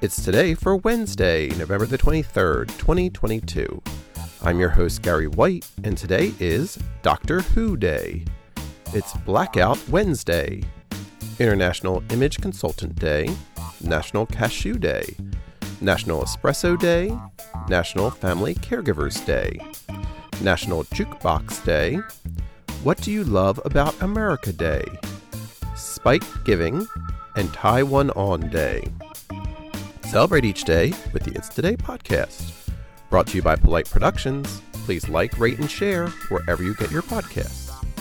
It's today for Wednesday, November the 23rd, 2022. I'm your host, Gary White, and today is Doctor Who Day. It's Blackout Wednesday, International Image Consultant Day, National Cashew Day, National Espresso Day, National Family Caregivers Day, National Jukebox Day, What Do You Love About America Day, Spike Giving, and Tie One On Day. Celebrate each day with the It's Today podcast. Brought to you by Polite Productions. Please like, rate, and share wherever you get your podcasts.